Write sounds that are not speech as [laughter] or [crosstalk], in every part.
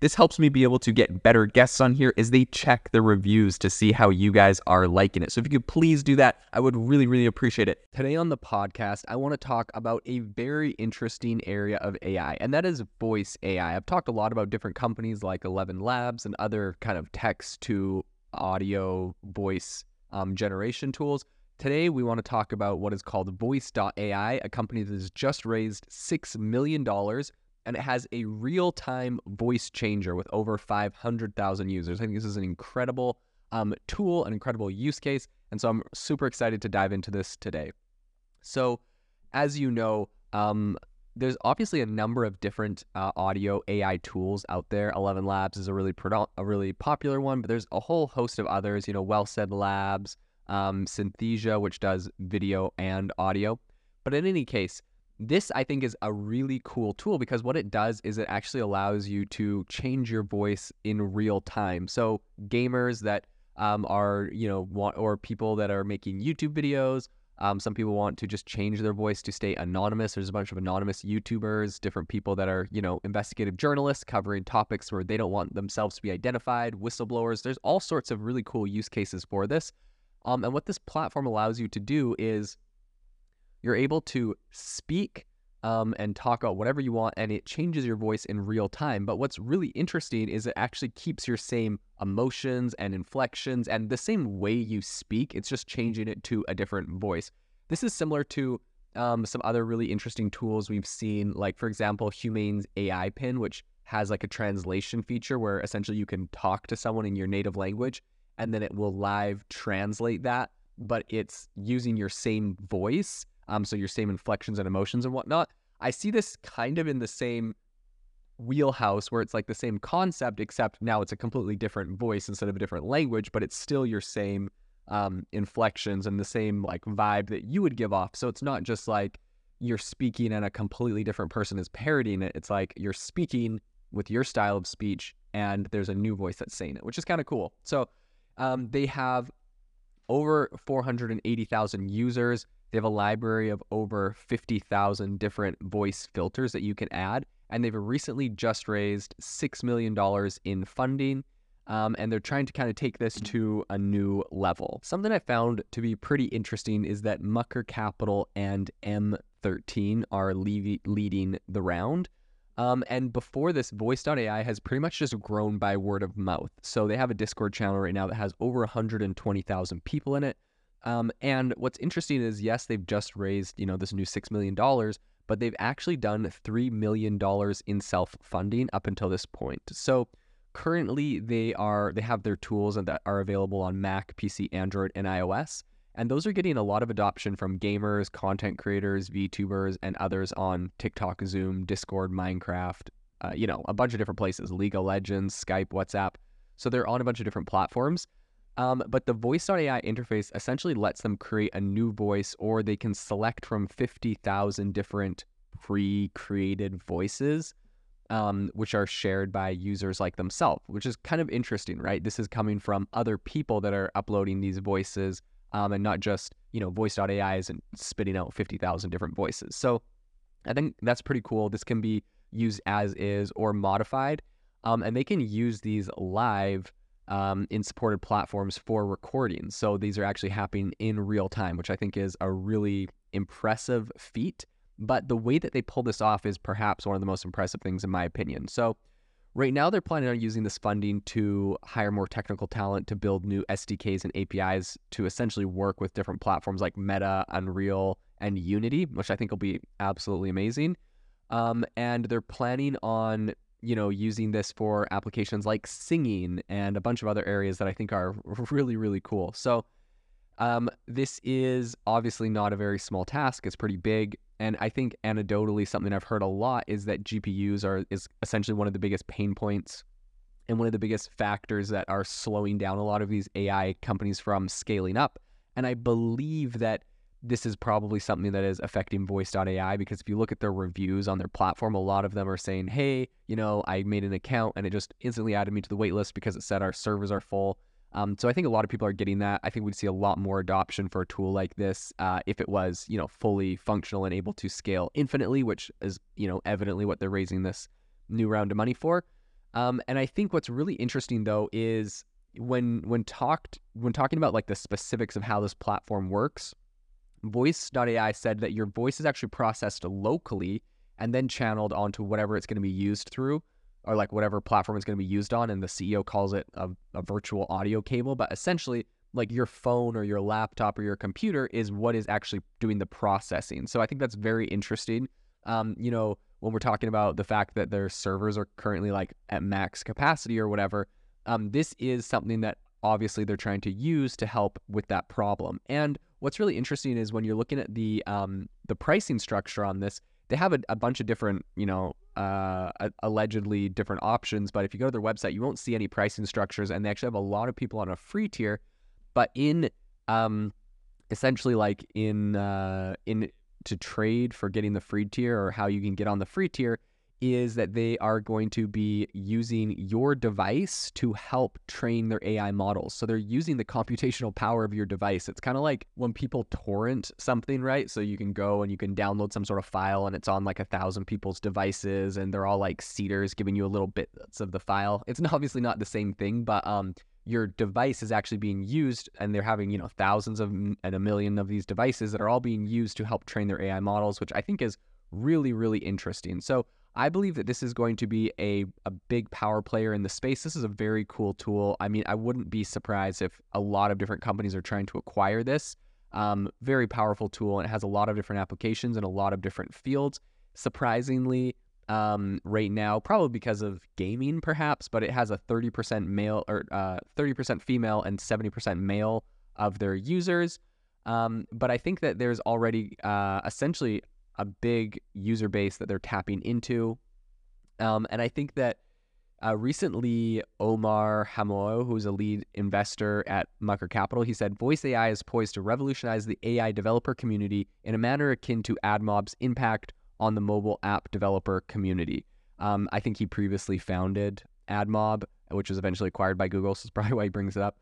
This helps me be able to get better guests on here as they check the reviews to see how you guys are liking it. So if you could please do that, I would really, really appreciate it. Today on the podcast, I want to talk about a very interesting area of AI, and that is voice AI. I've talked a lot about different companies like Eleven Labs and other kind of text to audio voice um, generation tools. Today, we want to talk about what is called Voice.ai, a company that has just raised $6 million and it has a real time voice changer with over 500,000 users. I think this is an incredible um, tool, an incredible use case. And so I'm super excited to dive into this today. So, as you know, um, there's obviously a number of different uh, audio AI tools out there. Eleven Labs is a really a really popular one, but there's a whole host of others. You know, WellSaid Labs, um, Synthesia, which does video and audio. But in any case, this, I think, is a really cool tool because what it does is it actually allows you to change your voice in real time. So, gamers that um, are, you know, want, or people that are making YouTube videos, um, some people want to just change their voice to stay anonymous. There's a bunch of anonymous YouTubers, different people that are, you know, investigative journalists covering topics where they don't want themselves to be identified, whistleblowers. There's all sorts of really cool use cases for this. Um, and what this platform allows you to do is you're able to speak um, and talk about whatever you want, and it changes your voice in real time. But what's really interesting is it actually keeps your same emotions and inflections and the same way you speak. It's just changing it to a different voice. This is similar to um, some other really interesting tools we've seen, like, for example, Humane's AI Pin, which has like a translation feature where essentially you can talk to someone in your native language and then it will live translate that, but it's using your same voice um, so your same inflections and emotions and whatnot. I see this kind of in the same wheelhouse where it's like the same concept, except now it's a completely different voice instead of a different language, but it's still your same um, inflections and the same like vibe that you would give off. So it's not just like you're speaking and a completely different person is parodying it. It's like you're speaking with your style of speech and there's a new voice that's saying it, which is kind of cool. So um, they have over 480,000 users. They have a library of over 50,000 different voice filters that you can add. And they've recently just raised $6 million in funding. Um, and they're trying to kind of take this to a new level. Something I found to be pretty interesting is that Mucker Capital and M13 are le- leading the round. Um, and before this, Voice.ai has pretty much just grown by word of mouth. So they have a Discord channel right now that has over 120,000 people in it. Um, and what's interesting is, yes, they've just raised, you know, this new $6 million, but they've actually done $3 million in self-funding up until this point. So currently they are, they have their tools that are available on Mac, PC, Android, and iOS. And those are getting a lot of adoption from gamers, content creators, VTubers, and others on TikTok, Zoom, Discord, Minecraft, uh, you know, a bunch of different places, League of Legends, Skype, WhatsApp. So they're on a bunch of different platforms. Um, but the voice.ai interface essentially lets them create a new voice, or they can select from 50,000 different pre created voices, um, which are shared by users like themselves, which is kind of interesting, right? This is coming from other people that are uploading these voices um, and not just, you know, voice.ai isn't spitting out 50,000 different voices. So I think that's pretty cool. This can be used as is or modified. Um, and they can use these live um, in supported platforms for recordings. So these are actually happening in real time, which I think is a really impressive feat. But the way that they pull this off is perhaps one of the most impressive things, in my opinion. So, right now, they're planning on using this funding to hire more technical talent to build new SDKs and APIs to essentially work with different platforms like Meta, Unreal, and Unity, which I think will be absolutely amazing. Um, and they're planning on you know using this for applications like singing and a bunch of other areas that I think are [laughs] really really cool. So um, this is obviously not a very small task. It's pretty big. And I think anecdotally, something I've heard a lot is that GPUs are is essentially one of the biggest pain points and one of the biggest factors that are slowing down a lot of these AI companies from scaling up. And I believe that this is probably something that is affecting voice.ai because if you look at their reviews on their platform, a lot of them are saying, hey, you know, I made an account and it just instantly added me to the waitlist because it said our servers are full. Um, so I think a lot of people are getting that. I think we'd see a lot more adoption for a tool like this uh, if it was, you know, fully functional and able to scale infinitely, which is, you know, evidently what they're raising this new round of money for. Um, and I think what's really interesting though is when when talked when talking about like the specifics of how this platform works, Voice.ai said that your voice is actually processed locally and then channeled onto whatever it's going to be used through or like whatever platform it's going to be used on. And the CEO calls it a, a virtual audio cable. But essentially, like your phone or your laptop or your computer is what is actually doing the processing. So I think that's very interesting. Um, you know, when we're talking about the fact that their servers are currently like at max capacity or whatever, um, this is something that obviously they're trying to use to help with that problem. And what's really interesting is when you're looking at the um, the pricing structure on this, they have a, a bunch of different, you know, uh, allegedly different options. But if you go to their website, you won't see any pricing structures, and they actually have a lot of people on a free tier. But in um, essentially like in uh, in to trade for getting the free tier or how you can get on the free tier, is that they are going to be using your device to help train their AI models. So they're using the computational power of your device. It's kind of like when people torrent something, right? So you can go and you can download some sort of file and it's on like a thousand people's devices and they're all like seeders giving you a little bits of the file. It's [laughs] obviously not the same thing, but um your device is actually being used and they're having you know thousands of and a million of these devices that are all being used to help train their ai models which i think is really really interesting so I believe that this is going to be a, a big power player in the space. This is a very cool tool. I mean, I wouldn't be surprised if a lot of different companies are trying to acquire this. Um, very powerful tool, and it has a lot of different applications in a lot of different fields. Surprisingly, um, right now, probably because of gaming, perhaps, but it has a 30% male or uh, 30% female and 70% male of their users. Um, but I think that there's already uh, essentially a big user base that they're tapping into. Um, and I think that uh, recently, Omar Hamoui, who's a lead investor at Mucker Capital, he said Voice AI is poised to revolutionize the AI developer community in a manner akin to AdMob's impact on the mobile app developer community. Um, I think he previously founded AdMob, which was eventually acquired by Google, so that's probably why he brings it up.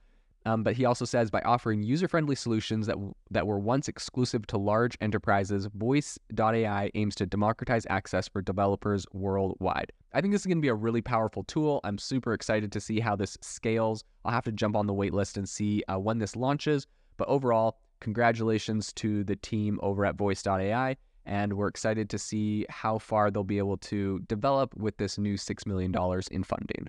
Um, but he also says by offering user-friendly solutions that that were once exclusive to large enterprises, Voice.ai aims to democratize access for developers worldwide. I think this is going to be a really powerful tool. I'm super excited to see how this scales. I'll have to jump on the waitlist and see uh, when this launches. But overall, congratulations to the team over at Voice.ai, and we're excited to see how far they'll be able to develop with this new $6 million in funding.